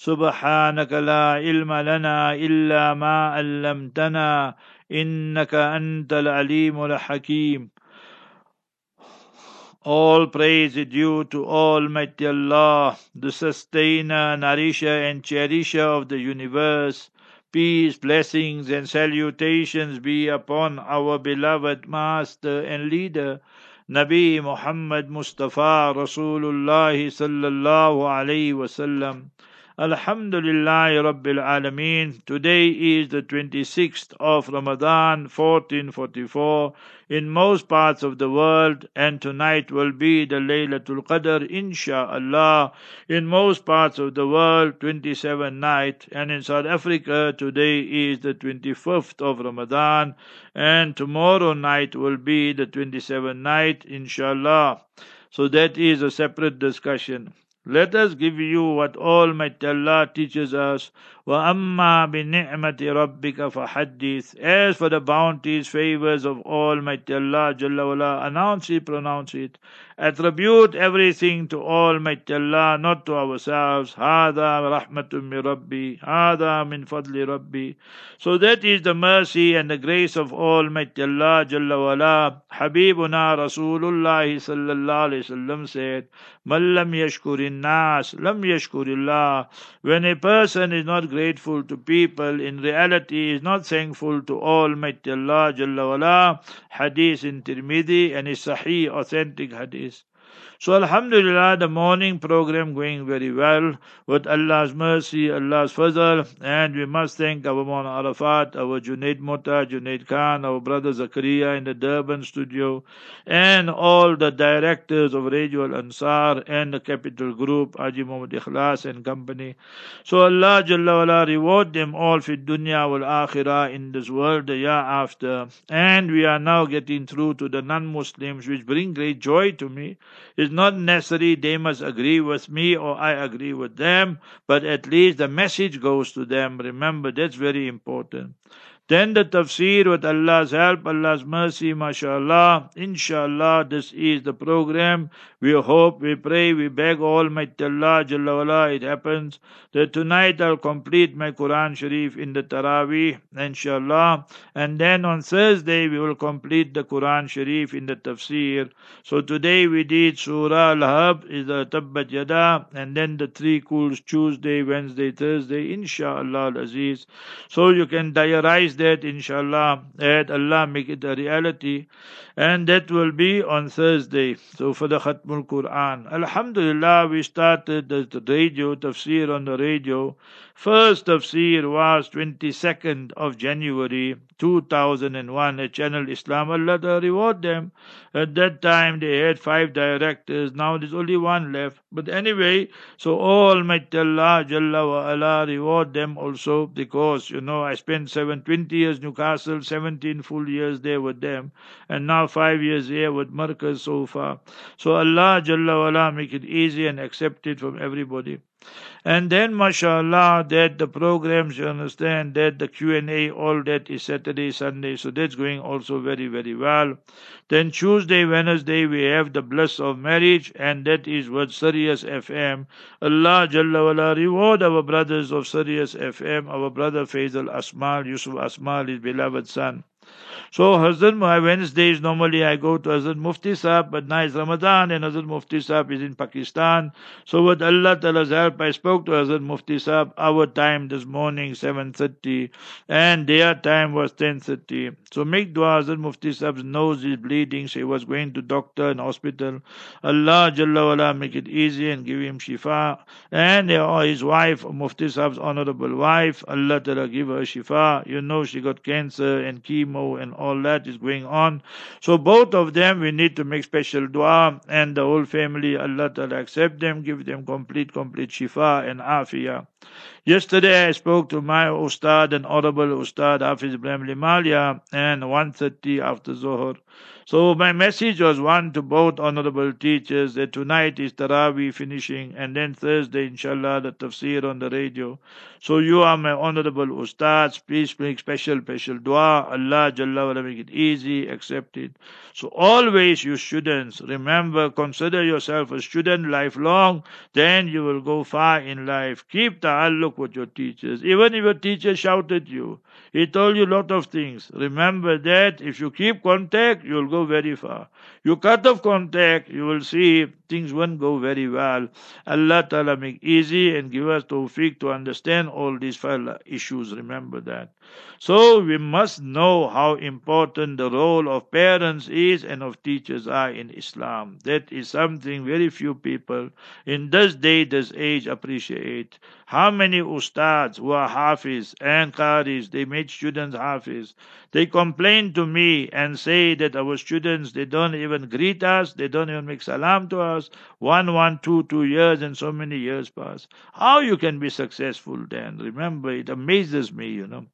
سبحانك لا علم لنا إلا ما علمتنا إنك أنت العليم الحكيم All praise is due to Almighty Allah, the sustainer, nourisher and cherisher of the universe. Peace, blessings and salutations be upon our beloved Master and Leader, Nabi Muhammad Mustafa Rasulullah sallallahu alayhi wasallam. Alhamdulillah Rabbil Alameen. Today is the 26th of Ramadan 1444 in most parts of the world and tonight will be the Laylatul Qadr inshaAllah. In most parts of the world 27 night and in South Africa today is the 25th of Ramadan and tomorrow night will be the 27th night inshallah. So that is a separate discussion. Let us give you what Almighty Allah teaches us. وَأَمَّا بِنِعْمَةِ رَبِّكَ فَحَدِّثْ As for the bounties, favors of Almighty Allah Jalla wala, announce it, pronounce it. Attribute everything to Almighty Allah, not to ourselves. هَذَا رَحْمَةٌ مِّن رَبِّي هَذَا مِن فَضْلِ رَبِّي So that is the mercy and the grace of Almighty Allah Jalla wala. Habibuna Rasulullah sallallahu alayhi wasallam said, مَن لَمْ يَشْكُرِ النَّاسِ لَمْ يَشْكُرِ اللَّهِ When a person is not grateful to people, in reality is not thankful to Almighty Allah Jalla wala. Hadith in Tirmidhi and is Sahih, authentic hadith. So Alhamdulillah, the morning program going very well with Allah's mercy, Allah's fazl, and we must thank our Mawlana Arafat, our Junaid Mota, Junaid Khan, our brother Zakaria in the Durban studio, and all the directors of Radio Al Ansar and the Capital Group, Haji Muhammad Ikhlas and company. So Allah Jalla wala reward them all for dunya wal akhirah in this world, the year after. And we are now getting through to the non-Muslims, which bring great joy to me. It's not necessary they must agree with me or I agree with them, but at least the message goes to them. Remember, that's very important. Then the tafsir with Allah's help, Allah's mercy, mashallah. Inshallah, this is the program. We hope, we pray, we beg Almighty Allah, Jalla it happens that tonight I'll complete my Quran Sharif in the Taraweeh, inshallah. And then on Thursday we will complete the Quran Sharif in the tafsir. So today we did Surah Al-Hab, is the Tabbat Yada, and then the three Quls Tuesday, Wednesday, Thursday, inshallah al-Aziz. So you can diarize that, inshallah, that Allah make it a reality. And that will be on Thursday. So for the Khatmul Quran. Alhamdulillah, we started the radio, tafsir on the radio. First tafsir was 22nd of January 2001 at Channel Islam. Allah reward them. At that time they had five directors. Now there's only one left. But anyway, so Almighty Allah Jalla wa ala reward them also because you know I spent seven twenty years Newcastle, seventeen full years there with them, and now five years here with Markaz so far. So Allah Jalla wa ala make it easy and accept it from everybody. And then, mashallah, that the programs, you understand, that the Q&A, all that is Saturday, Sunday, so that's going also very, very well. Then Tuesday, Wednesday, we have the bliss of marriage, and that is with Sirius FM. Allah Jalla wala reward our brothers of Sirius FM, our brother Faisal Asmal, Yusuf Asmal, his beloved son. So Hazrat my Wednesdays normally I go to Hazrat Mufti Sahib, but now it's Ramadan and Hazrat Mufti Sahib is in Pakistan. So with Allah Ta'ala's help, I spoke to Hazrat Mufti Sahib. Our time this morning 7:30, and their time was 10:30. So make dua. Hazrat Mufti Sahib's nose is bleeding. So he was going to doctor and hospital. Allah Jalla wala make it easy and give him shifa. And his wife, Mufti Sahib's honorable wife, Allah Ta'ala give her shifa. You know she got cancer and chemo and all that is going on. So both of them we need to make special dua and the whole family, Allah Ta'ala accept them, give them complete, complete shifa and afiyah. Yesterday I spoke to my Ustad and Honorable Ustad Hafiz Ibrahim Limalia and 1.30 after Zohar. So my message was one to both honorable teachers that tonight is Taraweeh finishing and then Thursday inshallah the tafsir on the radio. So you are my honorable ustads. Please make special, special dua. Allah Jalla wala make it easy, accept it. So always you students, remember, consider yourself a student lifelong, then you will go far in life. Keep ta'alluq with your teachers. Even if your teacher shouted you, he told you a lot of things. Remember that if you keep contact, you'll go very far. You cut off contact, you will see things won't go very well. Allah Ta'ala make easy and give us tawfiq to understand all these issues. Remember that. So we must know how important the role of parents is and of teachers are in Islam. That is something very few people in this day, this age appreciate. How many ustads who are hafiz and qaris, they made students hafiz. They complain to me and say that our students, they don't even greet us, they don't even make salam to us. One, one, two, two years and so many years pass. How you can be successful then? Remember, it amazes me, you know.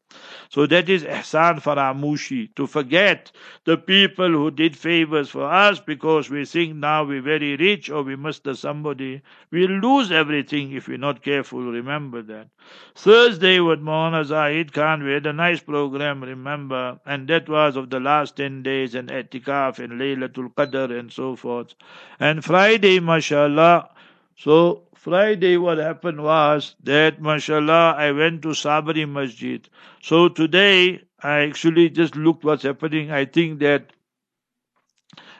So that is ihsan faramushi, to forget the people who did favors for us because we think now we're very rich or we must somebody. We'll lose everything if we're not careful. Remember that. Thursday with Maulana Zahid Khan, we had a nice program, remember, and that was of the last 10 days and etikaf and Laylatul Qadr and so forth. And Friday, mashallah, so Friday, what happened was that, mashallah, I went to Saberi Masjid. So today, I actually just looked what's happening. I think that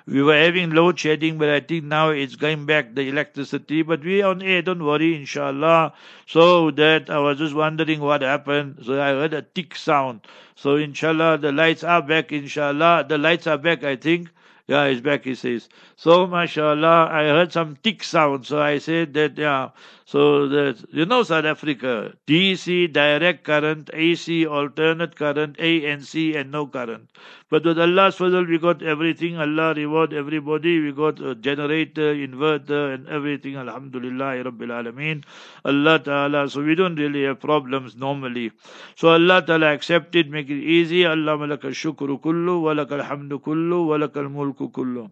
we were having load shedding, but I think now it's going back the electricity. But we on air, don't worry, inshallah. So that I was just wondering what happened. So I heard a tick sound. So inshallah, the lights are back, inshallah. The lights are back, I think. Yeah, he's back, he says. So, mashallah, I heard some tick sound. So I said that, yeah, so that, you know South Africa, DC, direct current, AC, alternate current, ANC, and no current. But with Allah's fazl, we got everything. Allah reward everybody. We got a generator, inverter, and everything. Alhamdulillah, Rabbil Alameen. Allah Ta'ala. So we don't really have problems normally. So Allah Ta'ala accepted, make it easy. Allah malaka shukru kullu, walakal hamdu kullu, walakal mulku kullu.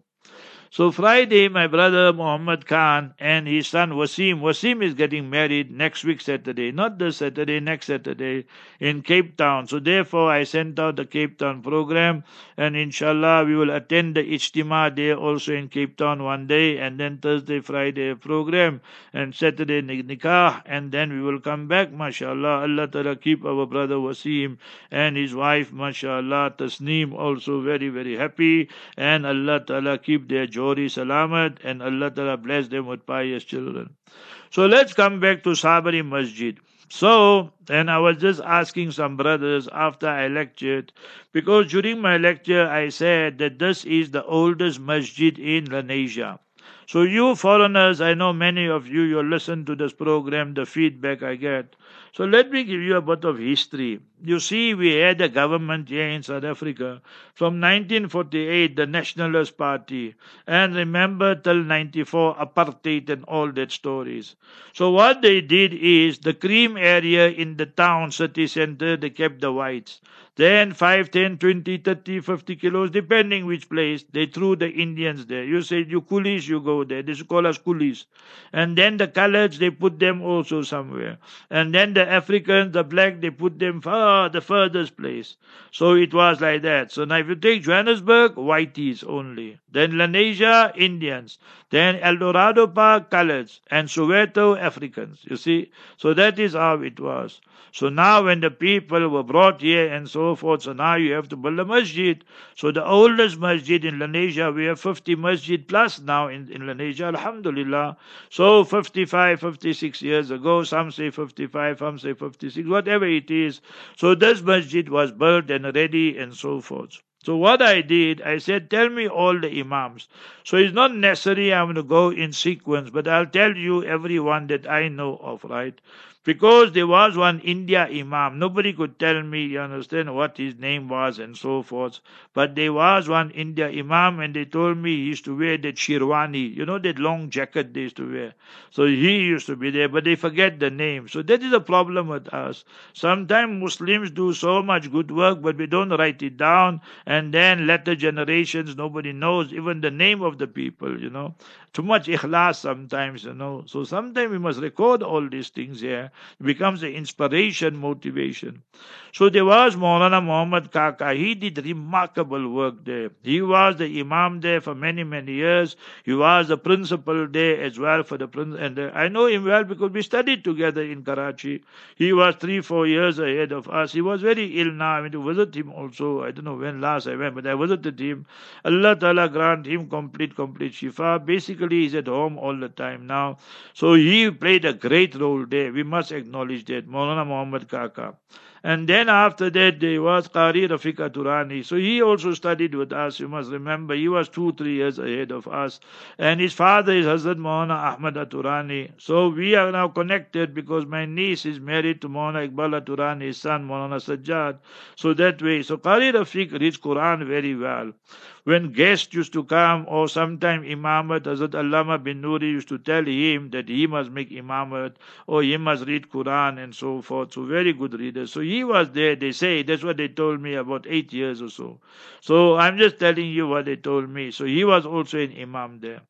So Friday, my brother Muhammad Khan and his son Wasim, Wasim is getting married next week Saturday, not this Saturday, next Saturday in Cape Town. So therefore, I sent out the Cape Town program, and inshallah, we will attend the Ijtima day also in Cape Town one day, and then Thursday, Friday program, and Saturday nikah, and then we will come back, mashallah. Allah Ta'ala keep our brother Wasim and his wife, mashallah, Tasneem also very, very happy, and Allah Ta'ala keep their Jodi Salamat, and Allah Ta'ala bless them with pious children. So let's come back to Saberi Masjid. So, and I was just asking some brothers after I lectured, because during my lecture I said that this is the oldest masjid in Lenasia. So, you foreigners, I know many of you, you listen to this program, the feedback I get. So let me give you a bit of history. You see, we had a government here in South Africa from 1948, the Nationalist Party, and remember till 94, apartheid and all that stories. So what they did is the cream area in the town city center, they kept the whites. Then 5, 10, 20, 30, 50 kilos, depending which place, they threw the Indians there. You say, you coolies, you go there. They call us coolies. And then the coloreds, they put them also somewhere. And then the Africans, the black, they put them far, the furthest place. So it was like that. So now if you take Johannesburg, whiteys only. Then Lenasia, Indians. Then El Dorado Park, coloreds. And Soweto, Africans. You see? So that is how it was. So now when the people were brought here and so forth, so now you have to build a masjid. So the oldest masjid in Lenasia, we have 50 masjid plus now in, in Lenasia, alhamdulillah. So 55, 56 years ago, some say 55, some say 56, whatever it is. So this masjid was built and ready and so forth. So what I did, I said, tell me all the imams. So it's not necessary I'm going to go in sequence, but I'll tell you every one that I know of, right? Because there was one India Imam. Nobody could tell me, you understand, what his name was and so forth. But there was one India Imam and they told me he used to wear that shirwani, you know, that long jacket they used to wear. So he used to be there, but they forget the name. So that is a problem with us. Sometimes Muslims do so much good work, but we don't write it down and then later generations, nobody knows even the name of the people, you know. Too much ikhlas sometimes, you know. So sometimes we must record all these things here. It becomes an inspiration, motivation. So there was Maulana Muhammad Kaka. He did remarkable work there. He was the Imam there for many, many years. He was the principal there as well for the prince. And uh, I know him well because we studied together in Karachi. He was three, four years ahead of us. He was very ill now. I went to visit him also. I don't know when last I went, but I visited him. Allah Ta'ala grant him complete, complete shifa. Basically, he's at home all the time now. So he played a great role there. We must acknowledge that. Maulana Muhammad Kaka. And then after that, there was Qari Rafiq Aturani. So he also studied with us. You must remember, he was two, three years ahead of us. And his father is Hazrat Maulana Ahmad Aturani. So we are now connected because my niece is married to Maulana Iqbal Aturani, his son Maulana Sajjad. So that way. So Qari Rafiq reads Quran very well when guests used to come, or sometime Imamat, Hazrat Allama Banuri used to tell him that he must make Imamat, or he must read Quran and so forth. So very good reader. So he was there, they say, that's what they told me about eight years or so. So I'm just telling you what they told me. So he was also an Imam there.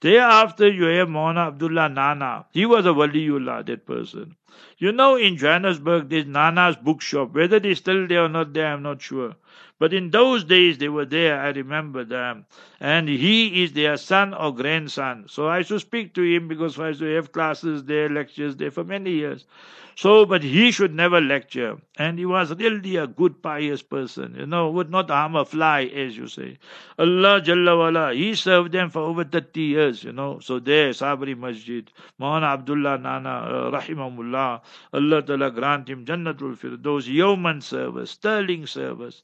Thereafter you have Maulana Abdullah Nana. He was a Waliullah, that person. You know, in Johannesburg, there's Nana's bookshop. Whether they're still there or not there, I'm not sure. But in those days they were there, I remember them. And he is their son or grandson. So I to speak to him because I used to have classes there, lectures there for many years. So, but he should never lecture. And he was really a good, pious person, you know, would not harm a fly, as you say. Allah Jalla wala, he served them for over 30 years, you know. So there, Saberi Masjid, Maulana Abdullah Nana, uh, Rahimahullah, Allah Ta'ala grant him Jannatul Firdaus, yeoman service, sterling service.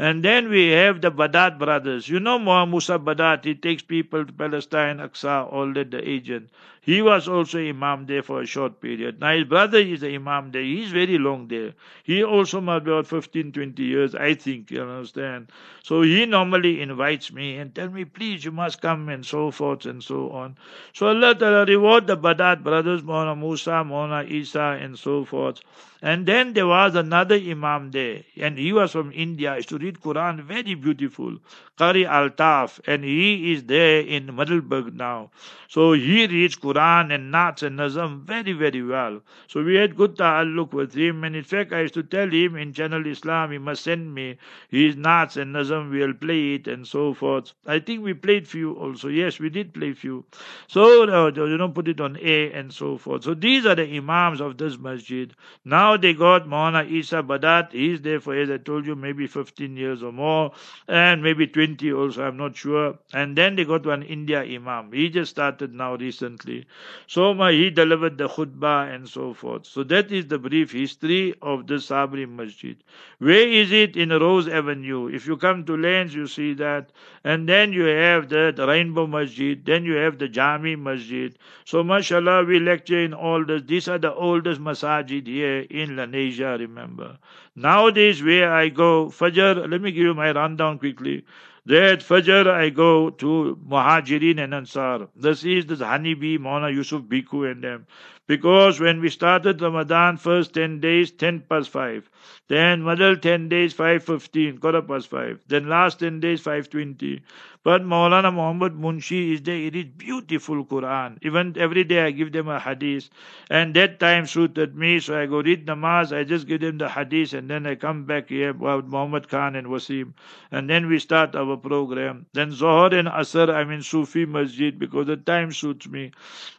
And then we have the Badat brothers. You know Musa Badat, he takes people to Palestine, Aqsa, all that, the agent. He was also Imam there for a short period. Now his brother is the Imam there. He's very long there. He also must be about 15, 20 years, I think, you understand. So he normally invites me and tell me, please, you must come and so forth and so on. So Allah Ta'ala reward the Badat brothers, Mona Musa, Mona Isa and so forth. And then there was another Imam there, and he was from India. Used to read Quran, very beautiful. Qari Altaf, and he is there in Middelburg now. So he reads Quran and Nats and Nazam very, very well. So we had good ta'alluq with him, and in fact, I used to tell him in Channel Islam, he must send me his Nats and Nazam, we'll play it and so forth. I think we played few also. Yes, we did play few. So, uh, you know, put it on A and so forth. So these are the Imams of this masjid. Now now they got Maulana Isa Badat. He's there for, as I told you, maybe 15 years or more, and maybe 20 also, I'm not sure. And then they got one India Imam. He just started now recently. So he delivered the khutbah and so forth. So that is the brief history of the Saberi Masjid. Where is it? In Rose Avenue. If you come to Lanes, you see that. And then you have the, the Rainbow Masjid. Then you have the Jami Masjid. So mashallah, we lecture in all this. These are the oldest masajid here in Lenasia, remember. Nowadays, where I go, Fajr, let me give you my rundown quickly. There at Fajr, I go to Muhajirin and Ansar. This is this Hanibi, Mona Yusuf Biku and them. Because when we started Ramadan, first 10 days, 10 past 5. Then middle 10 days, 5.15, quarter past 5. Then last 10 days, 5.20. But Maulana Muhammad Munshi is there. It is beautiful Quran. Even every day I give them a hadith. And that time suited me. So I go read namaz. I just give them the hadith. And then I come back here with Muhammad Khan and Wasim. And then we start our program. Then Zohar and Asr, I'm in Sufi Masjid because the time suits me.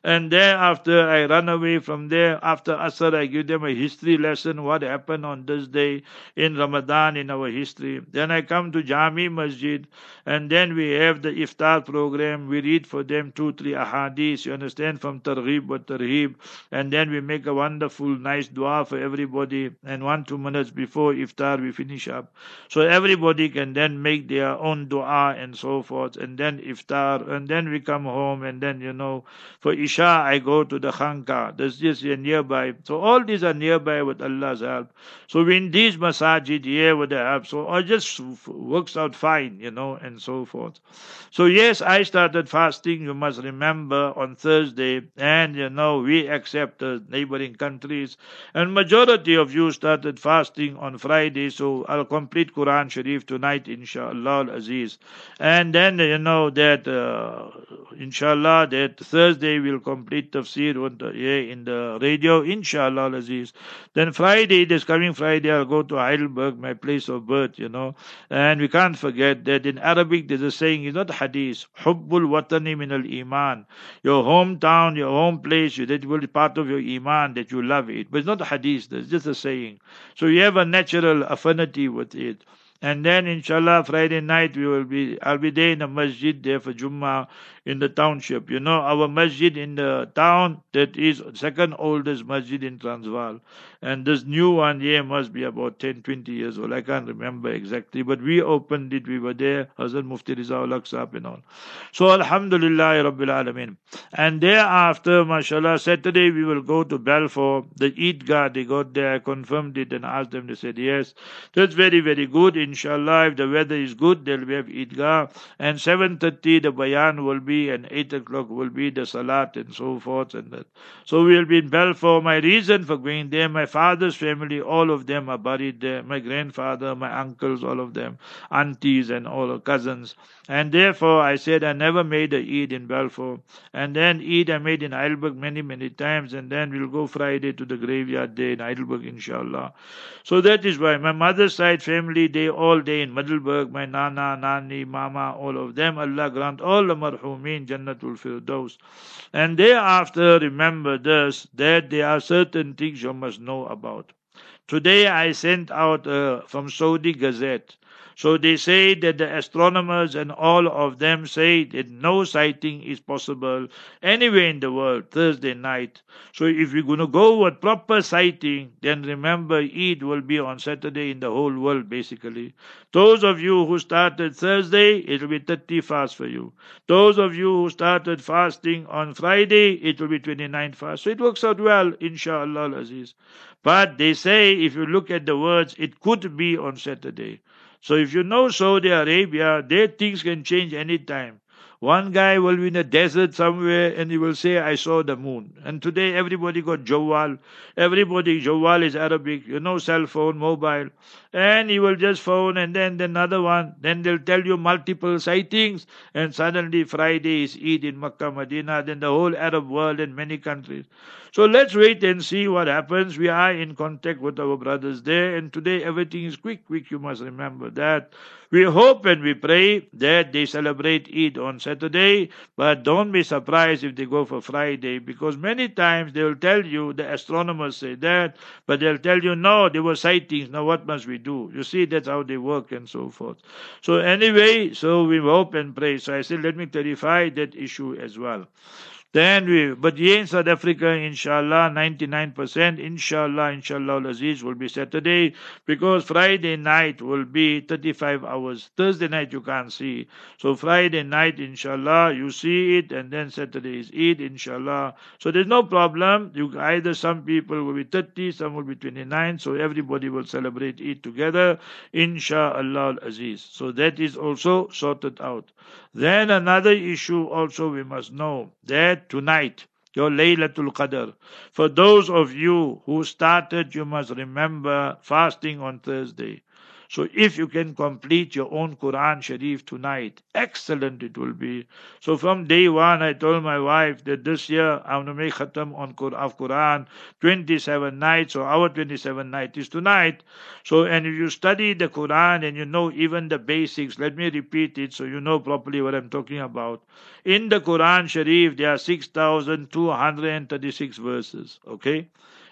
And thereafter I run away from there. After Asr, I give them a history lesson. What happened on this day in Ramadan in our history. Then I come to Jami Masjid. And then we have the iftar program. We read for them two, three ahadith, you understand, from Targhib wa Tarhib. And then we make a wonderful, nice dua for everybody. And one, two minutes before iftar, we finish up. So everybody can then make their own dua and so forth. And then iftar. And then we come home. And then, you know, for Isha, I go to the Khanka. Jummah. There's just nearby. So all these are nearby with Allah's help. So in these masajid here with the help, so it just works out fine, you know, and so forth. So yes, I started fasting, you must remember, on Thursday, and you know, we accept the neighboring countries, and majority of you started fasting on Friday, so I'll complete Quran Sharif tonight, inshallah Al aziz. And then, you know, that, uh, inshallah, that Thursday we'll complete tafsir on the, yeah, in the radio, inshallah aziz. Then Friday, this coming Friday, I'll go to Heidelberg, my place of birth, you know, and we can't forget that in Arabic there's a saying, it's not hadith, hubbul watani min al iman. Your hometown, your home place, that will be part of your iman, that you love it. But it's not a hadith, it's just a saying. So you have a natural affinity with it. And then inshallah Friday night we will be I'll be there in the masjid there for Jummah in the township. You know, our masjid in the town that is second oldest masjid in Transvaal. And this new one here must be about 10, 20 years old. I can't remember exactly, but we opened it. We were there, Hazrat Mufti Rizaul Aqsab and all. So Alhamdulillah Rabbil Alameen. And thereafter, mashallah, Saturday we will go to Balfour, the Eidgah. They got there, I confirmed it and asked them. They said yes. That's very, very good. Inshallah, if the weather is good, they'll have Eidgah. And 7.30 the bayan will be be and 8 o'clock will be the salat and so forth and that. So we'll be in Balfour. My reason for going there, my father's family, all of them are buried there. My grandfather, my uncles, all of them, aunties and all cousins. And therefore I said I never made a Eid in Balfour. And then Eid I made in Heidelberg many, many times. And then we'll go Friday to the graveyard day in Heidelberg, inshallah. So that is why my mother's side family, they all day in Middelburg, my nana, nani, mama, all of them, Allah grant all the marhum mean Jannatul Firdaus. And thereafter, remember this, that there are certain things you must know about. Today I sent out uh, from Saudi Gazette so they say that the astronomers and all of them say that no sighting is possible anywhere in the world Thursday night. So if you're going to go with proper sighting, then remember Eid will be on Saturday in the whole world basically. Those of you who started Thursday, it will be 30 fast for you. Those of you who started fasting on Friday, it will be 29 fast. So it works out well, inshallah Aziz. But they say if you look at the words, it could be on Saturday. So if you know Saudi Arabia, their things can change any time. One guy will be in a desert somewhere and he will say, I saw the moon. And today everybody got Jawal. Everybody, Jawal is Arabic, you know, cell phone, mobile. And he will just phone and then another one. Then they'll tell you multiple sightings. And suddenly Friday is Eid in Makkah, Medina, then the whole Arab world and many countries. So let's wait and see what happens. We are in contact with our brothers there, and today everything is quick, quick. You must remember that. We hope and we pray that they celebrate Eid on Saturday, but don't be surprised if they go for Friday, because many times they will tell you, the astronomers say that, but they'll tell you, no, there were sightings, now what must we do? You see, that's how they work and so forth. So anyway, so we hope and pray. So I said, let me clarify that issue as well. Then we, but here in South Africa, inshallah, 99%, inshallah, inshallah, Aziz will be Saturday because Friday night will be 35 hours. Thursday night you can't see. So Friday night, inshallah, you see it, and then Saturday is Eid, inshallah. So there's no problem. You either some people will be 30, some will be 29, so everybody will celebrate Eid together, inshallah, Aziz. So that is also sorted out. Then another issue also we must know that tonight, your Laylatul Qadr. For those of you who started, you must remember fasting on Thursday. So if you can complete your own Quran Sharif tonight, excellent it will be. So from day one, I told my wife that this year I'm going to make khatam on of Quran 27 nights, so our 27 night is tonight. So, and if you study the Quran and you know even the basics, let me repeat it so you know properly what I'm talking about. In the Quran Sharif, there are 6,236 verses, okay?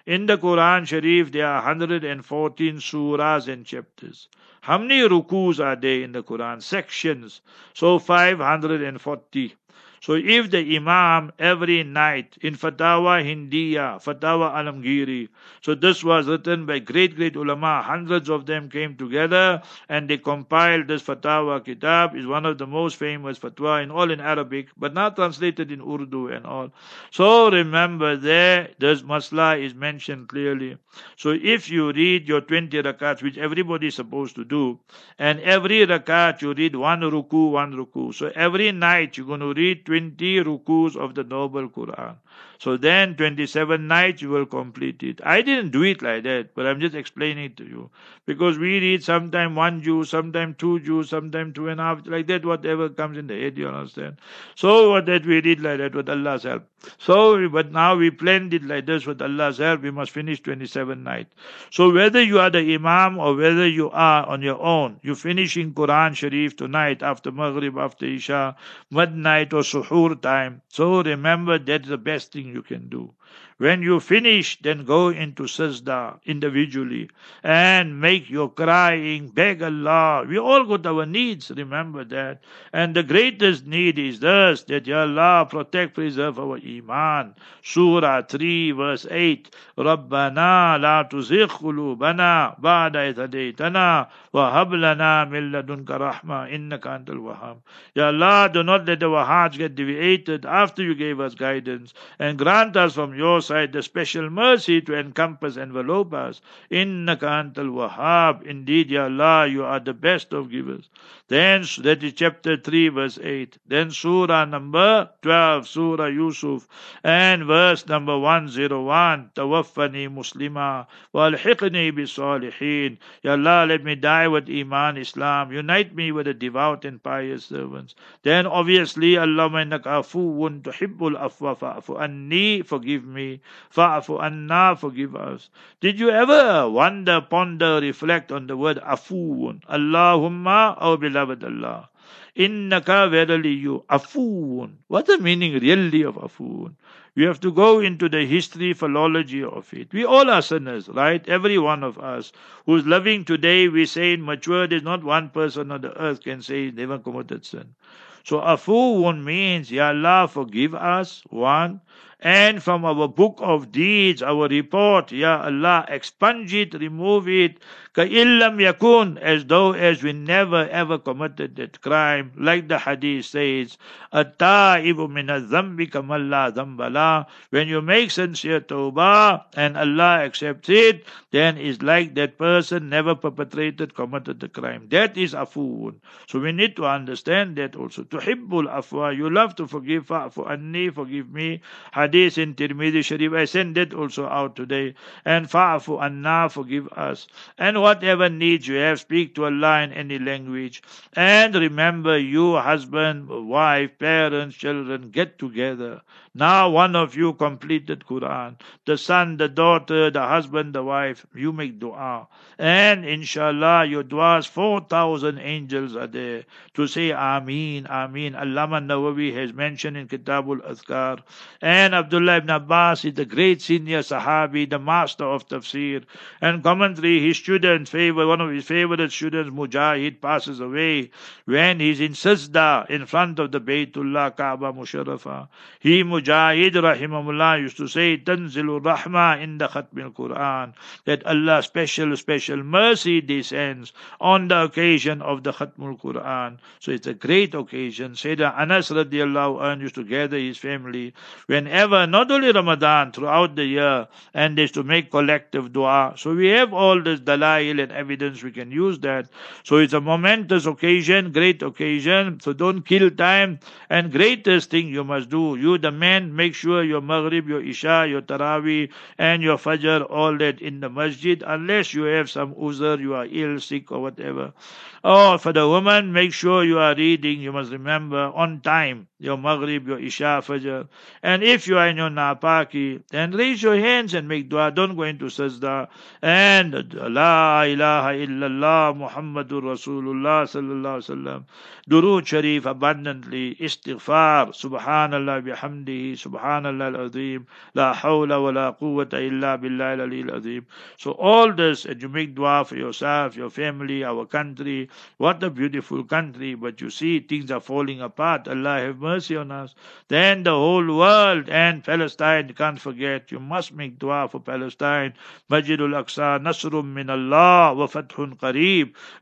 In the Quran Sharif, there are 114 surahs and chapters. How many rukus are there in the Quran? Sections. So 540. So if the Imam every night in Fatawa Hindiya, Fatawa Alamgiri, so this was written by great, great ulama, hundreds of them came together and they compiled this Fatawa Kitab, is one of the most famous fatwa in all in Arabic, but not translated in Urdu and all. So remember there, this masla is mentioned clearly. So if you read your 20 rakats, which everybody is supposed to do, and every rakat you read one ruku, one ruku. So every night you're going to read 20 rukus of the Noble Quran. So then 27 nights you will complete it. I didn't do it like that, but I'm just explaining it to you. Because we read sometime one juz, sometime two juz, sometime two and a half, like that, whatever comes in the head, you understand? So what that we read like that with Allah's help. So, but now we planned it like this with Allah's help, we must finish 27 nights. So whether you are the Imam or whether you are on your own, you finishing Quran Sharif tonight after Maghrib, after Isha, midnight or Suhoor time. So remember that's the best thing you can do. When you finish, then go into sajda individually and make your crying, beg Allah. We all got our needs, remember that. And the greatest need is this, that Ya Allah protect, preserve our iman. Surah 3 verse 8. ربنا لا تزغ قلوبنا بعد إذ هديتنا وهب لنا من لدنك رحمة إنك أنت الوهاب. Ya Allah, do not let our hearts get deviated after you gave us guidance and grant us from your side the special mercy to encompass, envelope us. Innaka antal wahab. Indeed, Ya Allah, you are the best of givers. Then, that is chapter 3, verse 8. Then surah number 12, surah Yusuf. And verse number 101, Tawaffani muslima walhiqni bi salihin. Ya Allah, let me die with Iman, Islam. Unite me with the devout and pious servants. Then obviously, Allah innaka afuwun tuhibbul afwa fa'fu anni, forgive me. Fa'fu anna, forgive us. Did you ever wonder, ponder, reflect on the word afuun? Allahumma, oh beloved Allah. Innaka verily you, afuun. What's the meaning really of afuun? We have to go into the history, philology of it. We all are sinners, right? Every one of us who's loving today, we say in mature, there's not one person on the earth can say never committed sin. So afuun means, Ya Allah, forgive us, one and from our book of deeds, our report, Ya Allah, expunge it, remove it, Ka illam yakun, as though as we never ever committed that crime, like the hadith says, At-ta'ibu min al-dhambi kamalla. When you make sincere tawbah and Allah accepts it, then it's like that person never perpetrated, committed the crime. That is afuun. So we need to understand that also. Tuhibbul afwa, you love to forgive, fa'fu anni, forgive me. Hadith in Tirmidhi Sharif, I send that also out today. And fa'fu anna, forgive us. And whatever needs you have, speak to Allah in any language. And remember, you, husband, wife, parents, children, get together. Now one of you completed Quran. The son, the daughter, the husband, the wife, you make dua. And inshallah, your duas, 4,000 angels are there to say Ameen, Ameen. Allama Nawawi has mentioned in Kitabul Azkar. And Abdullah ibn Abbas is the great senior Sahabi, the master of tafsir. And commentary, his student, favor, one of his favorite students, Mujahid, passes away when he's in Sajda in front of the Baytullah Kaaba Musharrafah. He, Mujahid rahimahullah used to say, Tanzilu Rahma in the Khatmil Quran, that Allah special, special mercy descends on the occasion of the Khatmul Quran. So it's a great occasion. Sayyidina Anas radiallahu anh used to gather his family whenever, not only Ramadan, throughout the year, and they used to make collective dua. So we have all this dalail and evidence, we can use that. So it's a momentous occasion, great occasion. So don't kill time. And greatest thing you must do, you the man and make sure your Maghrib, your Isha, your Taraweeh, and your Fajr, all that in the masjid, unless you have some uzr, you are ill, sick, or whatever. Oh, for the woman, make sure you are reading, you must remember, on time, your Maghrib, your Isha, Fajr. And if you are in your Napaki, then raise your hands and make dua. Don't go into sajda. And La ilaha illallah Muhammadur Rasulullah sallallahu alaihi wasallam. Durood Sharif abundantly. Istighfar. Subhanallah bihamdi bihamdihi subhanallah al-azim la wa la quwwata illa billah so all this and you make dua for yourself your family our country. What a beautiful country. But you see things are falling apart. Allah have mercy on us. Then the whole world and Palestine can't forget. You must make dua for Palestine. Masjidul Aqsa nasrun min Allah wa fathun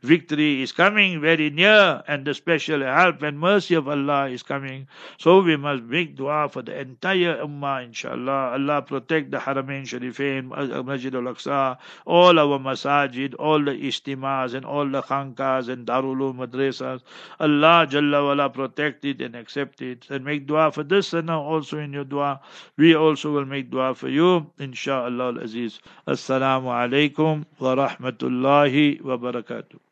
victory is coming very near and the special help and mercy of Allah is coming. So we must make dua for the entire Ummah, inshallah. Allah protect the Haramain Sharifain, uh, Masjid al-Aqsa, all our masajid, all the istimas and all the khankas and darul madrasas. Allah Jalla wala protect it and accept it. And make dua for this and also in your dua. We also will make dua for you, inshallah al-aziz. Assalamu alaikum wa rahmatullahi wa barakatuh.